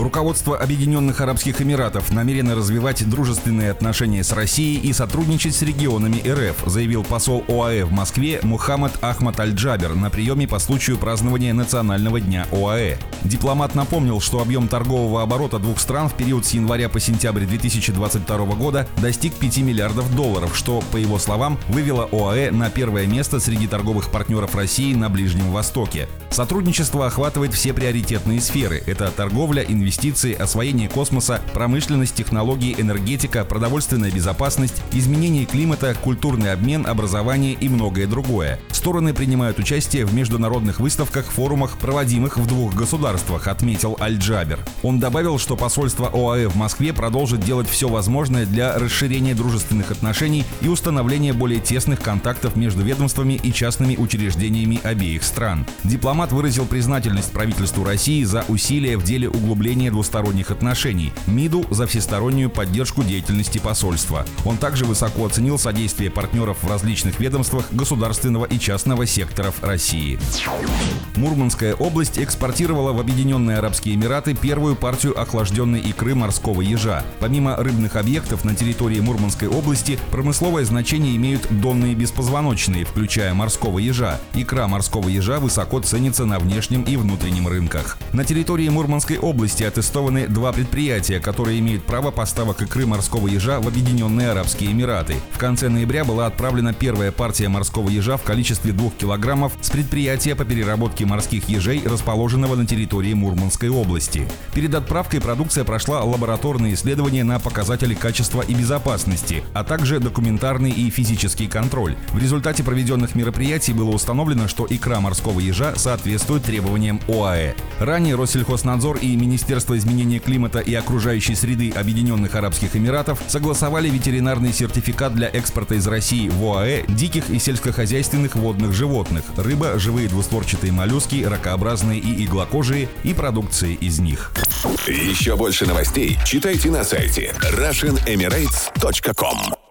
Руководство Объединенных Арабских Эмиратов намерено развивать дружественные отношения с Россией и сотрудничать с регионами РФ, заявил посол ОАЭ в Москве Мухаммад Ахмад Аль-Джабер на приеме по случаю празднования Национального дня ОАЭ. Дипломат напомнил, что объем торгового оборота двух стран в период с января по сентябрь 2022 года достиг 5 миллиардов долларов, что, по его словам, вывело ОАЭ на первое место среди торговых партнеров России на Ближнем Востоке. Сотрудничество охватывает все приоритетные сферы. Это торговля, инвестиции, освоение космоса, промышленность, технологии, энергетика, продовольственная безопасность, изменение климата, культурный обмен, образование и многое другое. Стороны принимают участие в международных выставках, форумах, проводимых в двух государствах, отметил Аль-Джабер. Он добавил, что посольство ОАЭ в Москве продолжит делать все возможное для расширения дружественных отношений и установления более тесных контактов между ведомствами и частными учреждениями обеих стран. Дипломат выразил признательность правительству России за усилия в деле углубления двусторонних отношений, МИДу за всестороннюю поддержку деятельности посольства. Он также высоко оценил содействие партнеров в различных ведомствах государственного и частного секторов России. Мурманская область экспортировала в Объединенные Арабские Эмираты первую партию охлажденной икры морского ежа. Помимо рыбных объектов на территории Мурманской области промысловое значение имеют донные беспозвоночные, включая морского ежа. Икра морского ежа высоко ценится на внешнем и внутреннем рынках. На территории Мурманской области аттестованы два предприятия, которые имеют право поставок икры морского ежа в Объединенные Арабские Эмираты. В конце ноября была отправлена первая партия морского ежа в количестве 2 килограммов с предприятия по переработке морских ежей, расположенного на территории Мурманской области. Перед отправкой продукция прошла лабораторные исследования на показатели качества и безопасности, а также документарный и физический контроль. В результате проведенных мероприятий было установлено, что икра морского ежа соответствует требованиям ОАЭ. Ранее Россельхознадзор и Министерство изменения климата и окружающей среды Объединенных Арабских Эмиратов согласовали ветеринарный сертификат для экспорта из России в ОАЭ диких и сельскохозяйственных водных животных – рыба, живые двустворчатые моллюски, ракообразные и иглокожие и продукции из них. Еще больше новостей читайте на сайте RussianEmirates.com